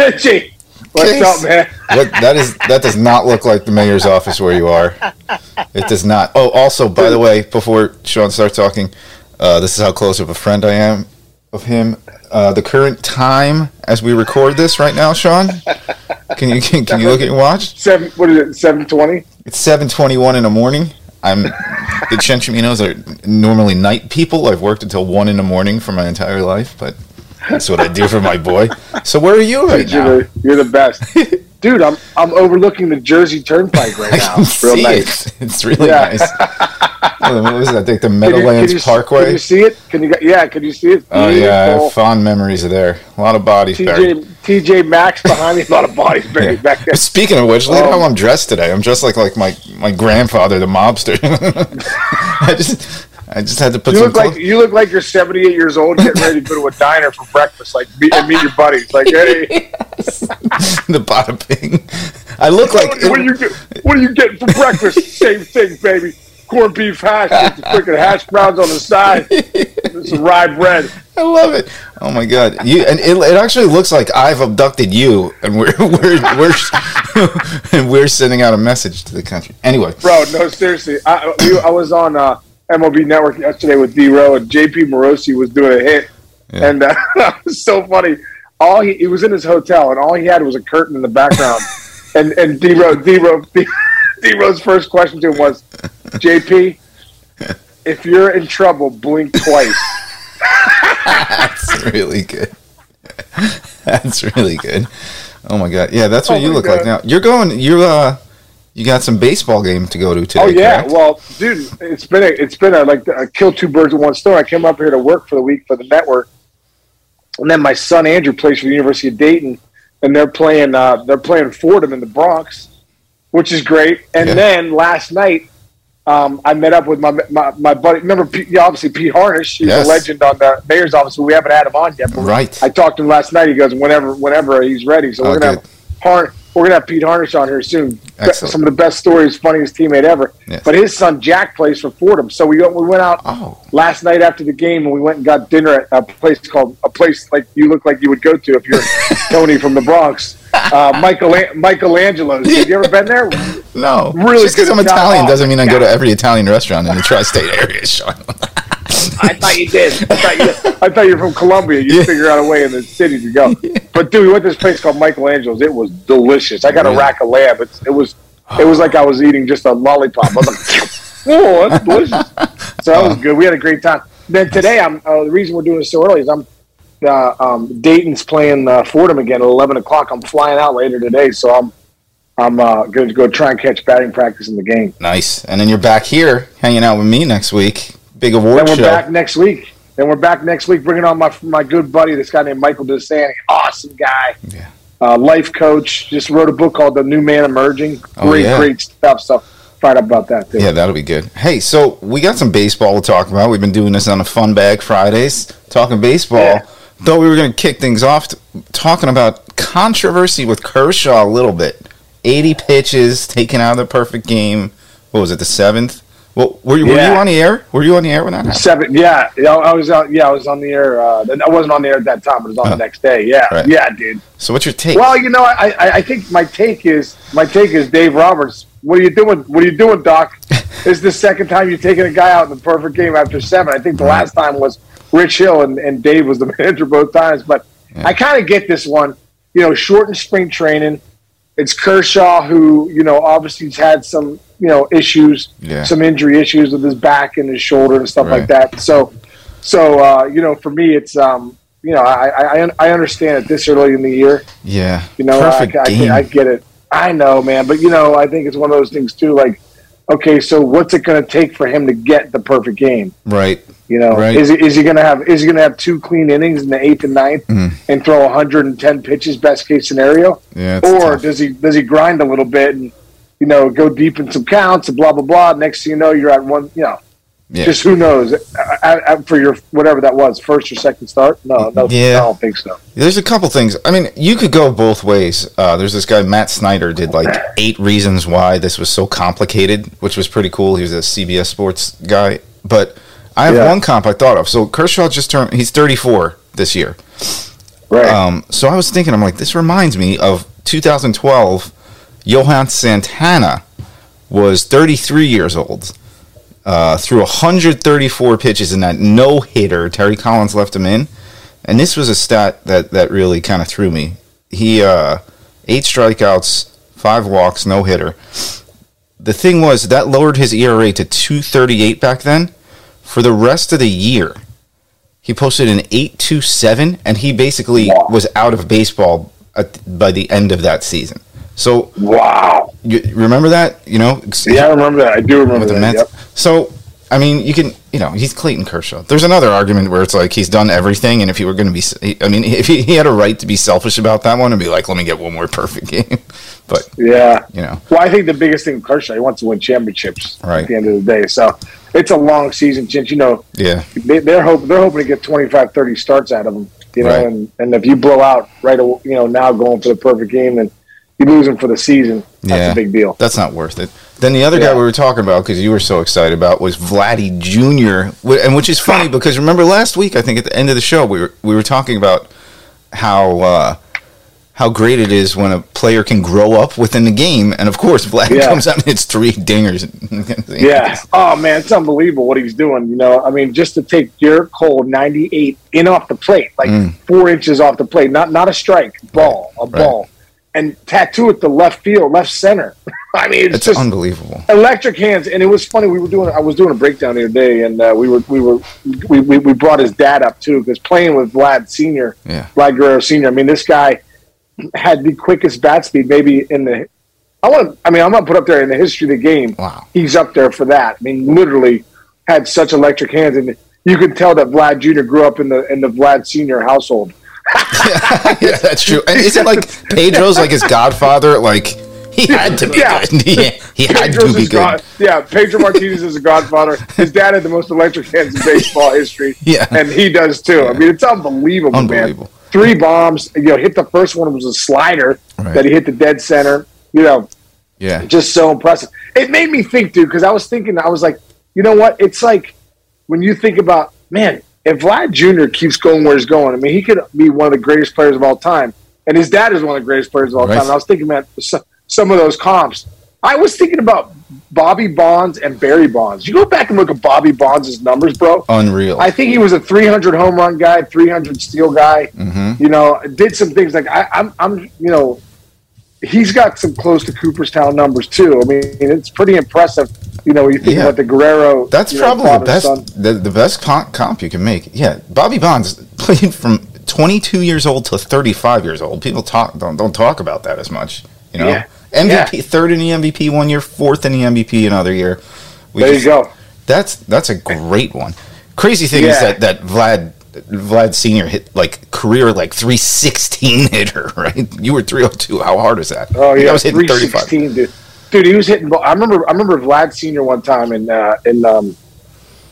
JJ, what's Case. up, man? What, that is that does not look like the mayor's office where you are. It does not. Oh, also, by the way, before Sean starts talking, uh, this is how close of a friend I am of him. Uh, the current time as we record this right now, Sean. Can you can, can you look at your watch? Seven. What is it? Seven twenty. It's seven twenty one in the morning. I'm the Chenchaminos are normally night people. I've worked until one in the morning for my entire life, but that's what I do for my boy. So where are you right now? You're, the, you're the best, dude. I'm I'm overlooking the Jersey Turnpike right now. It's real nice. it. It's really Yeah. nice. What was that? I think the Can you- can Meadowlands you- Parkway. Can you see it? Can you? Yeah. Can you see it? oh yeah, I have fond memories of there. A lot of bodies buried. TJ TJ Maxx behind me. A lot of bodies buried Yeah. back there. But speaking of which, look at Um, how I'm dressed today. I'm dressed like like my, my grandfather, the mobster. I just I just had to put You look like clothes- you look like you're 78 years old, getting ready to go to a diner for breakfast, like meet, and meet your buddies. Like, hey, the bottom thing. I look like what, what are you what are you getting for breakfast? Same thing, baby. Corned beef hash with the freaking hash browns on the side. Some rye bread. I love it. Oh my god! You and it, it actually looks like I've abducted you, and we're we're we're and we're sending out a message to the country. Anyway, Bro, no, seriously. I, we, I was on uh, MLB Network yesterday with D Row, and JP Morosi was doing a hit, Yeah. and uh, it was so funny. All he, he was in his hotel, and all he had was a curtain in the background. and and D Row, D Row, D Row's first question to him was, "JP, if you're in trouble, blink twice." that's really good. That's really good. Oh my god! Yeah, that's what Oh you look like now. You're going. You uh, you got some baseball game to go to today. Oh yeah, correct? well, dude, it's been a, it's been a, like a kill two birds with one stone. I came up here to work for the week for the network, and then my son Andrew plays for the University of Dayton, and they're playing uh, they're playing Fordham in the Bronx, which is great. And Yeah. then last night, um, I met up with my my, my buddy. Remember, Pete, obviously Pete Harnisch. He's Yes. a legend on the mayor's office. But we haven't had him on yet. But Right. I talked to him last night. He goes whenever whenever he's ready. So Oh, we're gonna good. have Har- we're gonna have Pete Harnisch on here soon. Excellent. Some of the best stories, funniest teammate ever. Yes. But his son Jack plays for Fordham. So we we went out Oh, last night after the game and we went and got dinner at a place called a place like you look like you would go to if you're Tony from the Bronx. Uh, Michael Michelangelo's. Have you ever been there? no! Really Just because I'm Italian Italian. doesn't mean I go to every Italian restaurant in the tri-state area, Sean. I thought you did. I thought you, I thought you were from Columbia. You Yeah. figure out a way in the city to go. But dude, we went to this place called Michelangelo's. It was delicious. I got Really? a rack of lamb. It's, it was it was like I was eating just a lollipop. I was like, oh, that's delicious. So that was good. We had a great time. Then today, I'm uh, the reason we're doing this so early is I'm uh, um, Dayton's playing uh, Fordham again at 11 o'clock. I'm flying out later today, so I'm I'm uh, going to go try and catch batting practice in the game. nice. And then you're back here hanging out with me next week. Big award Then we're show. back next week. Then we're back next week, bringing on my my good buddy, this guy named Michael DeSanti. Awesome guy, Yeah. uh, life coach. Just wrote a book called The New Man Emerging. Great, Oh, yeah. great stuff. So find out about that too. Yeah, that'll be good. Hey, so we got some baseball to talk about. We've been doing this on a Fun Bag Fridays, talking baseball. Yeah. Thought we were going to kick things off t- talking about controversy with Kershaw a little bit. 80 pitches taken out of the perfect game. What was it, the seventh? Well, were you, were you on the air? Were you on the air when that happened? Seven. Yeah, yeah, I was out. Yeah, I was on the air. Uh, I wasn't on the air at that time, but it was on Oh. the next day. Yeah, Right. yeah, dude. So what's your take? Well, you know, I, I I think my take is my take is Dave Roberts. What are you doing? What are you doing, Doc? this is the second time you've taken a guy out in the perfect game after seven. I think the last time was Rich Hill and, and Dave was the manager both times. But Yeah. I kind of get this one. You know, shortened spring training. It's Kershaw who you know obviously has had some you know issues, Yeah. some injury issues with his back and his shoulder and stuff Right. like that. So, so uh, you know, for me, it's um, you know, I, I I- I understand it this early in the year. yeah. You know, perfect I, I, game. I get it. I know, man. But, you know, I think it's one of those things, too. Like, okay, so what's it going to take for him to get the perfect game? right. You know, Right. is, he- is he going to have is he going to have two clean innings in the eighth and ninth Mhm. and throw 110 pitches, best case scenario? Yeah. Or tough. does he does he grind a little bit and, you know, go deep in some counts and blah, blah, blah. Next thing you know, you're at one, you know, Yeah. just who knows I, I, I- for your whatever that was, first or second start? No, no, Yeah. I don't think so. There's a couple things. I mean, you could go both ways. Uh, there's this guy Matt Snyder did like eight reasons why this was so complicated, which was pretty cool. He was a CBS Sports guy, but I have Yeah. one comp I thought of. So Kershaw just turned. He's 34 this year. Right. Um, so I was thinking, I'm like, this reminds me of 2012. Johan Santana was 33 years old. Uh, threw 134 pitches in that no hitter. Terry Collins left him in, and this was a stat that that really kind of threw me. He uh, eight strikeouts, five walks, no hitter. The thing was that lowered his ERA to 238 back then. For the rest of the year, he posted an 827, and he basically was out of baseball at, by the end of that season. So Wow. you remember that? You know, Yeah, I remember that. I do remember with that. Yep. So, I mean, you can, you know, he's Clayton Kershaw. There's another argument where it's like he's done everything, and if he were going to be, I mean, if he, he had a right to be selfish about that one and be like, let me get one more perfect game. But Yeah. you know, Well, I think the biggest thing, with Kershaw, he wants to win championships Right. at the end of the day. So it's a long season, since you know yeah, they, they're hoping they're hoping to get 25, 30 starts out of them. You know, Right. and, and if you blow out right, you know, now going for the perfect game, then you lose them for the season. That's Yeah. a big deal. that's not worth it. Then the other guy we were talking about because you were so excited about was Vladdy Jr. and which is funny because remember last week I think at the end of the show we were we were talking about how. Uh, how great it is when a player can grow up within the game, and of course, Vlad Yeah. comes out and hits three dingers. Yeah. Oh man, it's unbelievable what he's doing. You know, I mean, just to take Gerrit Cole 98 in off the plate, like Mm. four inches off the plate, not not a strike, ball, a ball, and tattoo it to left field, left center. I mean, it's, It's just unbelievable. electric hands. And it was funny. We were doing. I was doing a breakdown the other day, and uh, we were we were we, we, we brought his dad up too because playing with Vlad Senior, Yeah. Vlad Guerrero Senior. I mean, this guy had the quickest bat speed maybe in the. I want. I mean, I'm gonna put up there in the history of the game Wow. he's up there for that. I mean, literally had such electric hands, and you could tell that Vlad Jr. grew up in the in the Vlad Senior household. yeah, that's true. And is it like Pedro's like his godfather? Like he had to be Yeah. good. He, he had to be good. god- yeah, Pedro Martinez is a godfather. His dad had the most electric hands in baseball history. Yeah. and he does too. I mean, it's unbelievable, Unbelievable. man. Three bombs. You know, hit the first one was a slider Right. that he hit the dead center. You know, Yeah, just so impressive. It made me think, dude, because I was thinking, I was like, you know what? It's like when you think about, man, if Vlad Jr. keeps going where he's going, I mean, he could be one of the greatest players of all time. And his dad is one of the greatest players of all Right. time. And I was thinking, about some of those comps. I was thinking about Bobby Bonds and Barry Bonds. You go back and look at Bobby Bonds' numbers, bro. unreal. I think he was a 300 home run guy, 300 steal guy. hmm You know, did some things like I, I'm, I'm, you know, he's got some close to Cooperstown numbers too. I mean, it's pretty impressive. You know, when you think Yeah. about the Guerrero. That's you know, probably the best the, the best comp, comp you can make. Yeah, Bobby Bonds played from 22 years old to 35 years old. People talk don't don't talk about that as much. You know, Yeah. MVP third in the MVP one year, fourth in the MVP another year. We There just- you go. That's that's a great one. Crazy thing is that that Vlad Vlad Senior hit like career like 316 hitter, right? You were 302. How hard is that? Oh yeah, I was hitting 35. dude. Dude, he was hitting. I remember. I remember Vlad Senior one time in uh, in um,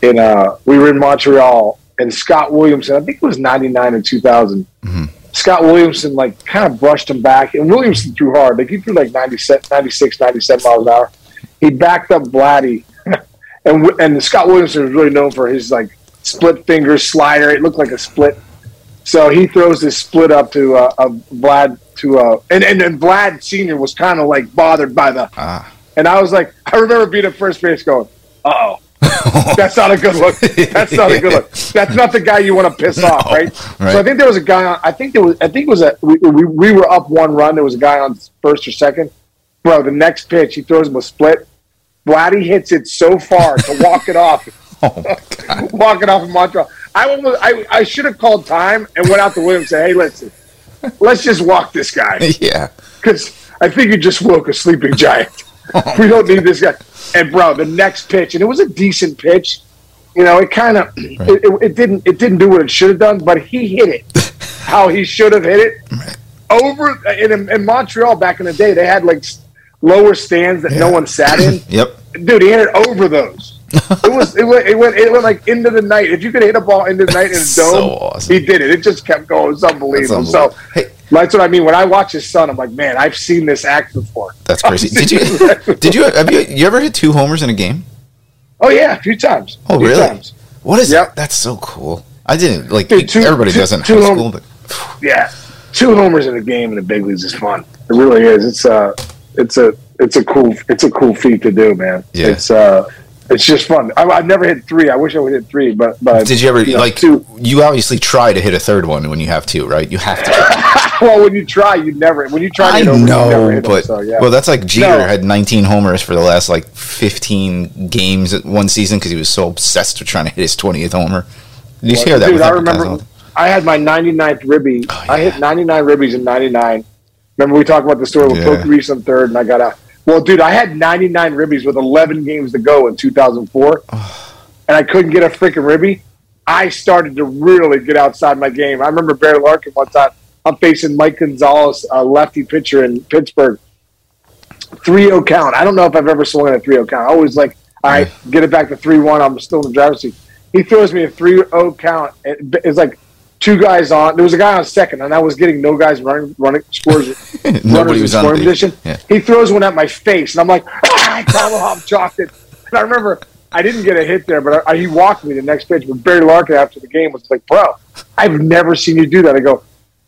in uh, we were in Montreal, and Scott Williamson. I think it was ninety nine or two Mm-hmm. Scott Williamson like kind of brushed him back, and Williamson threw hard. Like he threw like 96, 96 97 miles an hour. He backed up Vladdy, and and Scott Williamson was really known for his like split finger slider. It looked like a split. So he throws this split up to uh, uh, Vlad to uh, and and then Vlad Senior was kind of like bothered by the, Ah. and I was like, I remember being at first base going, uh oh, that's not a good look. That's not a good look. That's not the guy you want to piss off, right? right. So I think there was a guy on. I think there was. I think it was a. We, we, we were up one run. There was a guy on first or second. Bro, the next pitch he throws him a split. Vladdy hits it so far to walk it off, Oh my god. walk off in Montreal. I almost, I, I should have called time and went out to Williams and said, "Hey, listen, let's just walk this guy Yeah. because I think you just woke a sleeping giant. Oh, we don't need this guy." And bro, the next pitch, and it was a decent pitch. You know, it kind of it, it, it didn't it didn't do what it should have done, but he hit it how he should have hit it over in, in Montreal back in the day. They had like lower stands that no one sat in. Yep. Dude, he hit it over those. It was it went, it went it went like into the night. If you could hit a ball into the night in a dome, So awesome. he did it. It just kept going. It was unbelievable. That's So. Hey. that's what I mean. When I watch his son, I'm like, man, I've seen this act before. That's crazy. Did you did you have you you ever hit two homers in a game? Oh yeah, a few times. Oh, few really? times. What is Yep. that? That's so cool. I didn't like Dude, two- everybody two- doesn't. two high home- school, but yeah, two homers in a game in the big leagues is fun. It really is. It's uh it's a it's a cool it's a cool feat to do, man. Yeah. It's uh it's just fun. I, I've never hit three. I wish I would hit three, but but Did you ever know, like? two? You obviously try to hit a third one when you have two, right? You have to. Well, when you try, you never. When you try, to I over, you never know, hit them, but so, yeah. well, that's like Jeter No. had 19 homers for the last like 15 games at one season because he was so obsessed with trying to hit his 20th homer. Did you hear that? Dude, I remember I had my 99th ribby. Oh, I hit 99 ribbies in 99. Remember we talked about the story with Yeah. Pokey Reese on third, and I got out. Well, dude, I had 99 ribbies with 11 games to go in 2004, and I couldn't get a freaking ribby. I started to really get outside my game. I remember Barry Larkin one time. I'm facing Mike Gonzalez, a lefty pitcher in Pittsburgh. 3-0 count. I don't know if I've ever swung in a 3-0 count. I always like, all right, get it back to 3-1. I'm still in the driver's seat. He throws me a 3-0 count. It- It's like two guys on. There was a guy on second, and I was getting no guys running, running scores. Nobody runners was in on scoring position. Yeah. He throws one at my face, and I'm like, ah, I tomahawk chopped it. And I remember I didn't get a hit there, but I, he walked me the next pitch. But Barry Larkin after the game was like, "Bro, I've never seen you do that." I go,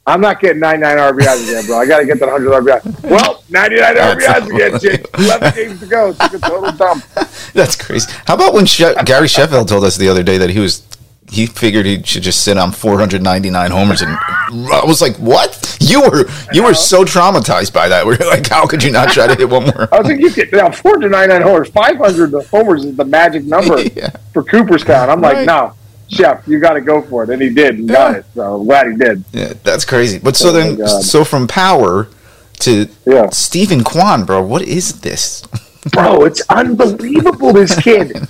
"I'm not getting 99 RBIs again, bro. I got to get that 100 RBI." Well, 99 RBIs again, Jake. 11 games to go. It's like a total dump. That's crazy. How about when she- Gary Sheffield told us the other day that he was he figured he should just sit on 499 homers, and I was like, "What? You were you were so traumatized by that? We're like, how could you not try to hit one more?" I was like, "You get now 499 homers. 500 homers is the magic number Yeah. for Cooperstown." I'm like, "No." Shef, you got to go for it, and he did, and got it. So I'm glad he did. Yeah, that's crazy. But so Oh then, so from power to Yeah. Steven Kwan, bro, what is this? Bro, it's unbelievable. This kid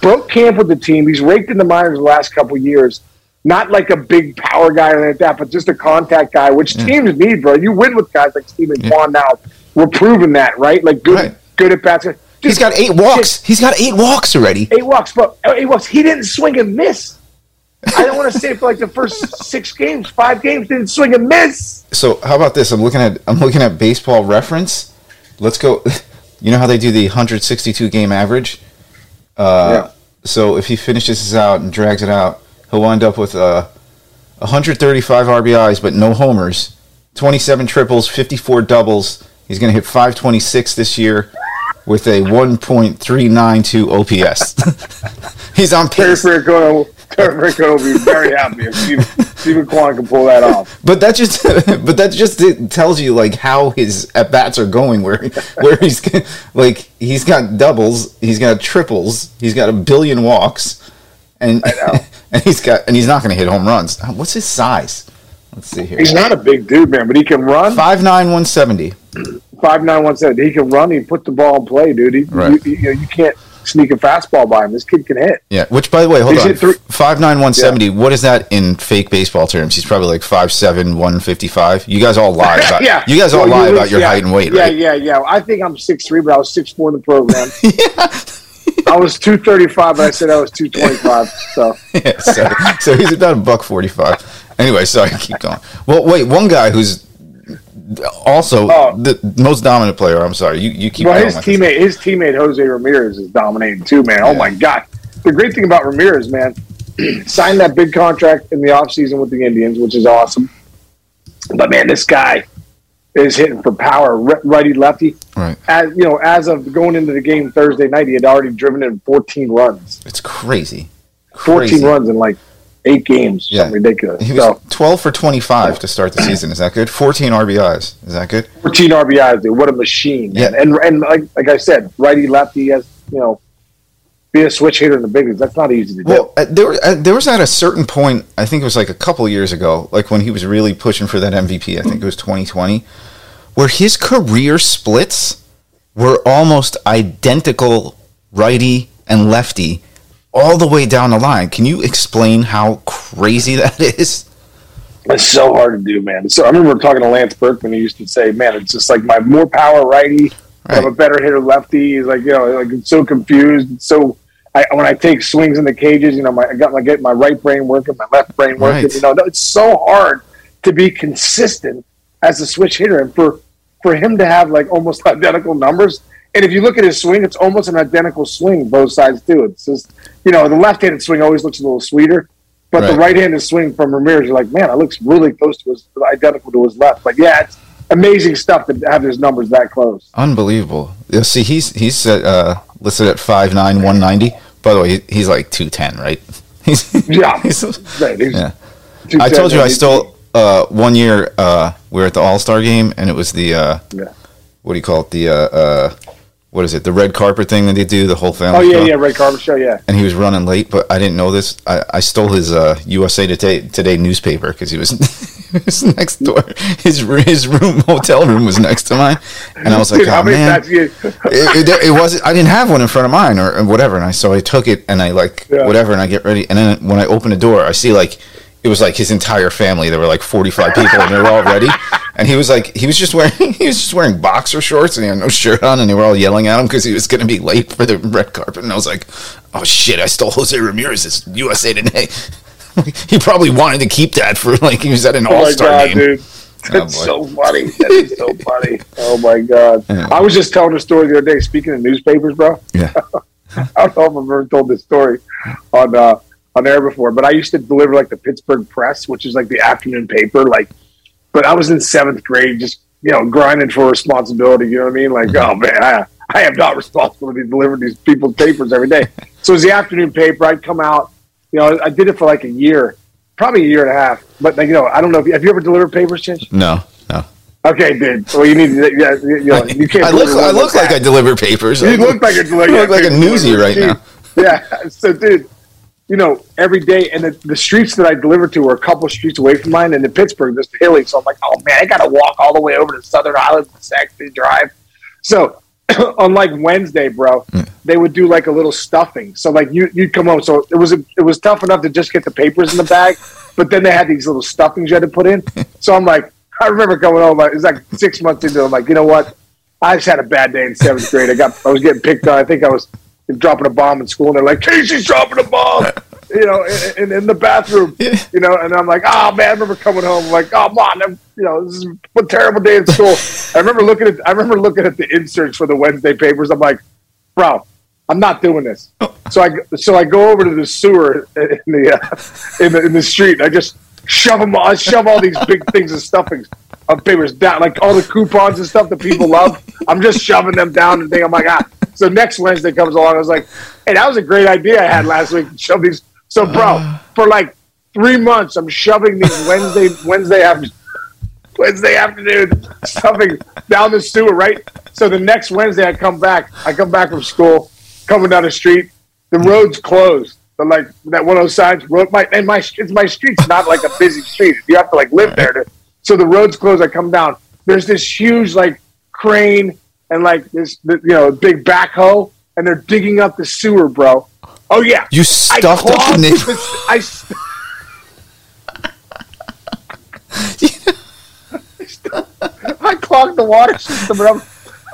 broke camp with the team. He's raked in the minors the last couple years. Not like a big power guy or like that, but just a contact guy, which teams need, bro. You win with guys like Steven Kwan now. We're proving that, right? Like good, Right. good at bats. He's got eight walks. He's got eight walks already. eight walks, bro. Uh, eight walks. He didn't swing and miss. I don't want to say for like the first six games, five games, didn't swing and miss. So how about this? I'm looking at I'm looking at baseball reference. Let's go. You know how they do the 162 game average? Uh, Yeah. So if he finishes this out and drags it out, he'll wind up with uh, 135 RBIs, but no homers, 27 triples, 54 doubles. He's going to hit 526 this year with a 1.392 OPS. He's on pace. Terry Francona will be very happy if Steven, Steven Kwan can pull that off. But that just, but that just tells you like how his at bats are going. Where, where he's like he's got doubles, he's got triples, he's got a billion walks, and and he's got and he's not going to hit home runs. What's his size? Let's see here. He's not a big dude, man, but he can run. Five nine one seventy. Five nine one seven. He can run. He put the ball in play, dude. He, Right. you, you, you can't sneak a fastball by him. This kid can hit. Yeah. Which, by the way, hold He's on. three- Five nine one seventy. What is that in fake baseball terms? He's probably like five seven one fifty five. You guys all lie about. yeah, You guys all Well, lie you- about your yeah, height and weight, yeah, right? Yeah, yeah, I think I'm six three, but I was six four in the program. I was two thirty five, but I said I was two twenty five. So Yeah, so, so he's about a buck forty-five. Anyway, sorry, keep going. Well, wait, one guy who's also Oh. the most dominant player. I'm sorry, you you keep well, his teammate, his teammate Jose Ramirez is dominating too, man. Oh my god! The great thing about Ramirez, man, signed that big contract in the offseason with the Indians, which is awesome. But man, this guy is hitting for power, righty lefty. Right, As you know, as of going into the game Thursday night, he had already driven in 14 runs. it's crazy. 14 runs in like eight games. Yeah. Something ridiculous. He was So 12 for 25 to start the season. Is that good? 14 RBIs. Is that good? 14 RBIs, dude. What a machine. man. Yeah. And and like like I said, righty lefty as you know, be a switch hitter in the big leagues. That's not easy to do. Well, uh, there, uh, there was at a certain point, I think it was like a couple years ago, like when he was really pushing for that MVP, I think it was 2020, where his career splits were almost identical righty and lefty all the way down the line. Can you explain how crazy that is? It's so hard to do, man. So I remember talking to Lance Berkman. He used to say, "Man, it's just like my more power righty. I'm a better hitter lefty." He's like, you know, like it's so confused. It's so I, when I take swings in the cages, you know, my, I got my get my right brain working, my left brain working. Right. You know, it's so hard to be consistent as a switch hitter, and for for him to have like almost identical numbers. And if you look at his swing, it's almost an identical swing, both sides too. It's just you know, the left-handed swing always looks a little sweeter. But the Right. right-handed swing from Ramirez, you're like, man, it looks really close to his identical to his left. But yeah, it's amazing stuff to have his numbers that close. Unbelievable. Yeah, see, he's he's uh, listed at five nine one ninety. By the way, he, he's like two ten, right? He's, Yeah. he's- Right, he's yeah. I told you I stole uh, one year. Uh, we were at the All Star game, and it was the uh, Yeah. what do you call it? The uh, uh, what is it? The red carpet thing that they do. The whole family. Oh yeah, show. yeah, Red Carpet Show, yeah. And he was running late, but I didn't know this. I, I stole his uh, USA Today, Today newspaper because he was, he was next door. His his room, hotel room, was next to mine, and I was like, Dude, "Oh man!" it, it, it wasn't. I didn't have one in front of mine or, or whatever, and I so I took it and I like Yeah. whatever, and I get ready, and then when I open the door, I see like it was like his entire family. There were like forty five people, and they were all ready. And he was like, he was just wearing, he was just wearing boxer shorts, and he had no shirt on, and they were all yelling at him because he was going to be late for the red carpet. And I was like, oh shit, I stole Jose Ramirez's USA Today. he probably wanted to keep that for like he was at an Oh all my star god, game. dude. Oh, That's boy. so funny. That is so funny. Oh my god. Yeah. I was just telling a story the other day. Speaking of newspapers, bro. Yeah. I don't know if I've ever told this story on uh, on air before, but I used to deliver like the Pittsburgh Press, which is like the afternoon paper. Like, but I was in seventh grade, just you know, grinding for responsibility. You know what I mean? Like, Mm-hmm. oh man, I, I am not responsible to be delivering these people's papers every day. so it was the afternoon paper. I'd come out. You know, I did it for like a year, probably a year and a half. But like, you know, I don't know if you, have you ever delivered papers, Chinch? No, no. Okay, dude. Well, you need to. Yeah, you, you, know, you can't. I look, I look like I that. deliver papers. You look like a I look like a newsie right now. Yeah. So, dude, you know, every day, and the, the streets that I delivered to were a couple streets away from mine, and in Pittsburgh, this hilly. So I'm like, oh man, I got to walk all the way over to Southern Island, Saxony Drive. So, on like Wednesday, bro, hmm. they would do like a little stuffing. So like you you'd come home. So it was it was tough enough to just get the papers in the bag, but then they had these little stuffings you had to put in. So I'm like, I remember coming home. It was like six months into. it. I'm like, you know what? I just had a bad day in seventh grade. I got I was getting picked on. I think I was dropping a bomb in school, and they're like, Casey's dropping a bomb. You know, in, in, in the bathroom, you know, and I'm like, oh man, I remember coming home, like, oh man, I'm, you know, this is a terrible day in school. I remember looking at, I remember looking at the inserts for the Wednesday papers. I'm like, bro, I'm not doing this. So I, so I go over to the sewer in the, uh, in the, in the street. And I just shove them, I shove all these big things of stuffings of papers down, like all the coupons and stuff that people love. I'm just shoving them down and think I'm like, ah. So next Wednesday comes along, I was like, hey, that was a great idea I had last week. Shove these. So, bro, uh. for like three months, I'm shoving these Wednesday Wednesday after Wednesday afternoon stuffing down the sewer, right? So the next Wednesday, I come back. I come back from school, coming down the street. The road's closed. But like that one of those signs, road my and my it's my street's not like a busy street. You have to like live there. To, so the road's closed. I come down. There's this huge like crane and like this you know big backhoe, and they're digging up the sewer, bro. Oh yeah, You stuffed up the neighbor. the- I st- I clogged the water system up,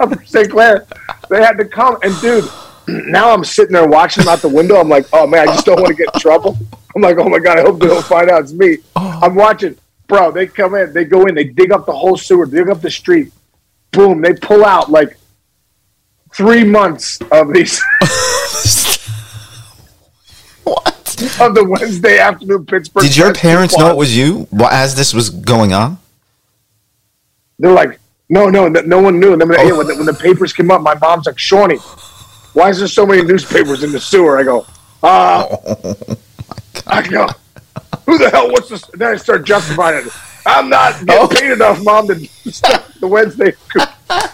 up St. Clair. They had to come and dude. Now I'm sitting there watching them out the window. I'm like, oh man, I just don't want to get in trouble. I'm like, oh my god, I hope they don't find out it's me. Oh. I'm watching, bro. They come in, they go in, they dig up the whole sewer, dig up the street. Boom, they pull out like three months of these What? of the Wednesday afternoon Pittsburgh. Did your parents know it was you as this was going on? They're like, no, no, no, no one knew. And then when, Oh. yeah, when, the, when the papers came up, my mom's like, Shawnee, why is there so many newspapers in the sewer? I go, uh, Oh, I go, who the hell? What's this? Then I start justifying it. I'm not getting Oh. paid enough, mom, to stuff the Wednesday.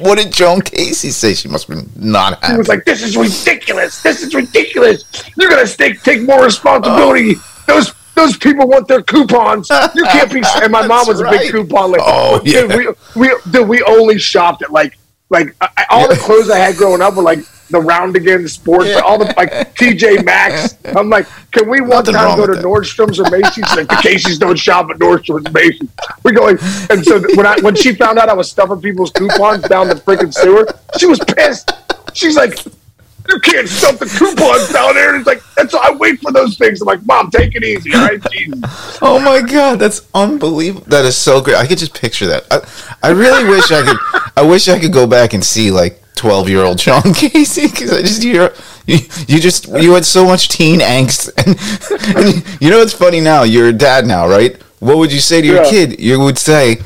What did Joan Casey say? She must be not He happy. was like, this is ridiculous. This is ridiculous. You're going to take, take more responsibility. Oh. Those those people want their coupons. You can't be. And my mom was a big coupon lady. Oh, Dude, yeah. we, we, dude, we only shopped at like, like I, all the clothes I had growing up were like the round again sports, Yeah. all the like TJ Maxx. I'm like, can we one Nothing time go to that. Nordstrom's or Macy's? Like the Casey's don't shop at Nordstrom's and Macy's. We're going, and so when I when she found out I was stuffing people's coupons down the freaking sewer, she was pissed. She's like, you can't stuff the coupons down there. And it's like, that's I wait for those things. I'm like, Mom, take it easy, all right? Jesus. Oh my god, that's unbelievable. That is so great. I could just picture that. I, I really wish I could. I wish I could go back and see like twelve year old Sean Casey because I just hear you, you just you had so much teen angst, and, and you know what's funny now? You're a dad now, right? What would you say to your Yeah. kid? You would say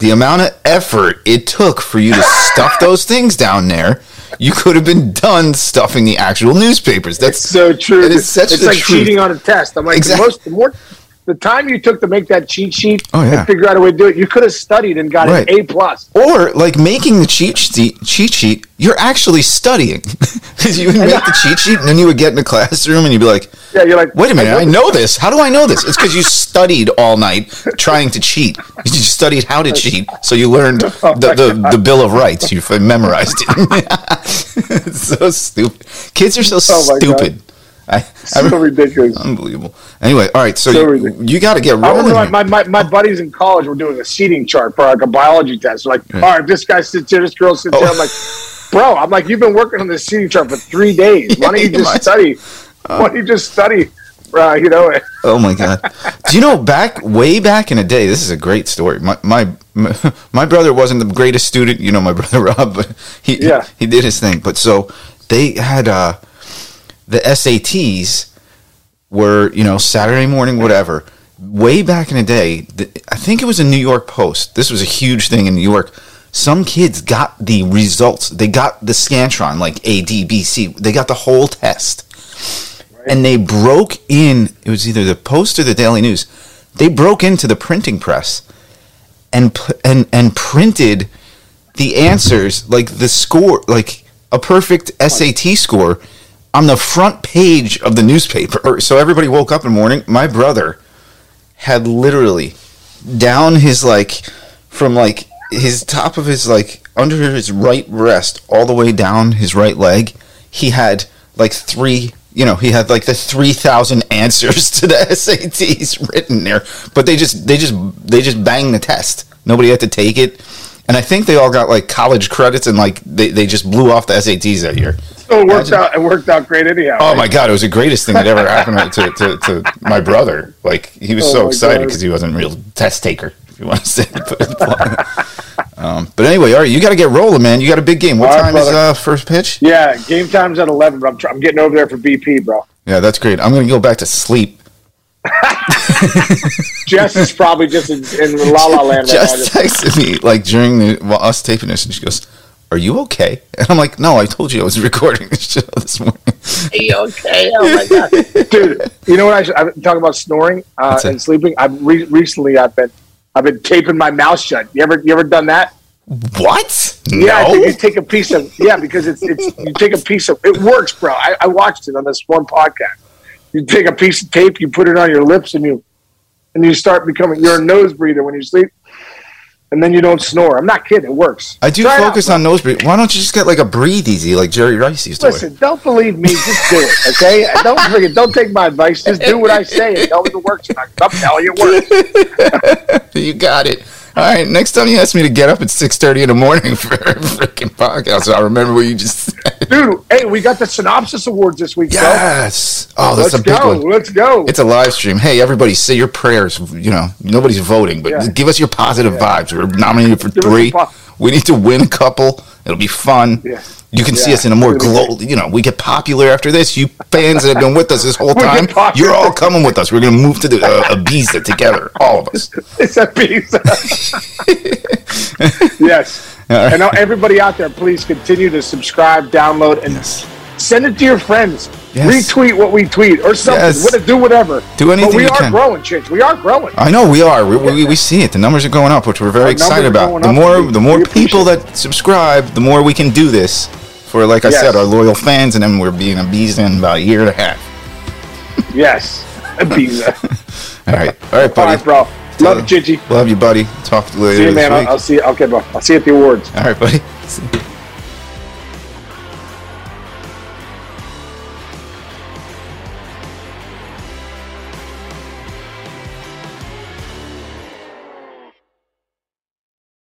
the amount of effort it took for you to stuff those things down there. You could have been done stuffing the actual newspapers. That's so true. It's, such it's like truth. cheating on a test. I'm like Exact- the most the more the time you took to make that cheat sheet Oh, yeah. and figure out a way to do it, you could have studied and got Right. an A plus. Or like making the cheat sheet, cheat sheet, you're actually studying because you would make the cheat sheet and then you would get in the classroom and you'd be like, Yeah, you're like, "Wait a minute, I this. know this. How do I know this?" It's because you studied all night trying to cheat. You studied how to cheat, so you learned Oh the the, the Bill of Rights. You memorized it. it's so stupid. Kids are so Oh my God. I, I, So ridiculous. unbelievable. Anyway, all right. So, So you, you got to get I rolling. remember my, my, my, buddies in college were doing a seating chart for like a biology test. Like, all right, this guy sits here, this girl sits Oh. here. I'm like, bro, I'm like, you've been working on this seating chart for three days. Why don't you just study? Why don't you just study? Uh, you know, Oh my god! Do you know back way back in the day? This is a great story. My my my brother wasn't the greatest student. You know my brother Rob, but he Yeah. he did his thing. But so they had uh, the SATs were you know Saturday morning whatever. Way back in the day, the, I think it was a New York Post. This was a huge thing in New York. Some kids got the results. They got the scantron like A, D, B, C. They got the whole test and they broke in it was either the post or the daily news they broke into the printing press and and and printed the answers like the score like a perfect SAT score on the front page of the newspaper. So everybody woke up in the morning. My brother had literally down his like from like his top of his like under his right breast all the way down his right leg he had like three you know he had like the 3000 answers to the SATs written there. But they just they just they just banged the test. Nobody had to take it and I think they all got like college credits and like they, they just blew off the SATs that year so it worked Imagine- out. It worked out great anyhow. Oh right? my god, it was the greatest thing that ever happened to, to, to my brother. Like he was Oh so excited because he wasn't a real test taker. If you want to say, it um, but anyway, all right, you got to get rolling, man. You got a big game. What All time is uh, first pitch? Yeah, game time's at eleven. But I'm, tr- I'm getting over there for BP, bro. Yeah, that's great. I'm gonna go back to sleep. Jess is probably just in, in La La Land. right now, Just texted me like during the while us taping this, and she goes, "Are you okay?" And I'm like, "No, I told you I was recording the show this morning." Are you okay? Oh my god, dude! You know what? I should, I've been talking about snoring uh, and sleeping. I've re- recently I've been I've been taping my mouth shut. You ever you ever done that? What? Yeah, I no. think you take a piece of yeah because it's it's you take a piece of it works, bro. I, I watched it on this one podcast. You take a piece of tape, you put it on your lips, and you and you start becoming you're a nose breather when you sleep, and then you don't snore. I'm not kidding. It works. I do Try focus on nose breathing. Why don't you just get like a breathe easy like Jerry Rice used to wear? Listen, don't believe me. Just do it, okay? Don't forget. Don't take my advice. Just do what I say and tell me it works not. 'cause I'm telling you it works. You got it. All right. Next time you ask me to get up at six thirty in the morning for a freaking podcast, I'll remember what you just said. Dude, hey, we got the Synopsis Awards this week, bro. Yes. Oh, that's Let's a big go. one. Let's go. It's a live stream. Hey, everybody, say your prayers. You know, nobody's voting, but Yeah. give us your positive vibes. We're nominated for Give three. po- we need to win a couple. It'll be fun. Yeah. You can see us in a more global. You know, we get popular after this. You fans that have been with us this whole time, you're all coming with us. We're gonna move to the uh, Ibiza together, all of us. It's a pizza. yes. Right. And everybody out there, please continue to subscribe, download, and Yes. send it to your friends. Yes. Retweet what we tweet or something. Yes. Do whatever. Do anything But we are can. growing, chicks. We are growing. I know we are. We, we, we see it. The numbers are going up, which we're very Our excited about. The more We- the more people that subscribe, the more we can do this for, like I Yes. said, our loyal fans, and then we're being a abused in about a year and a half. Yes. Ibiza. All right, all right, buddy. right, bro. Love you, Gigi. Love you, buddy. Talk to you later See you, man. I'll, I'll see you. Okay, bro. I'll see you at the awards. All right, buddy.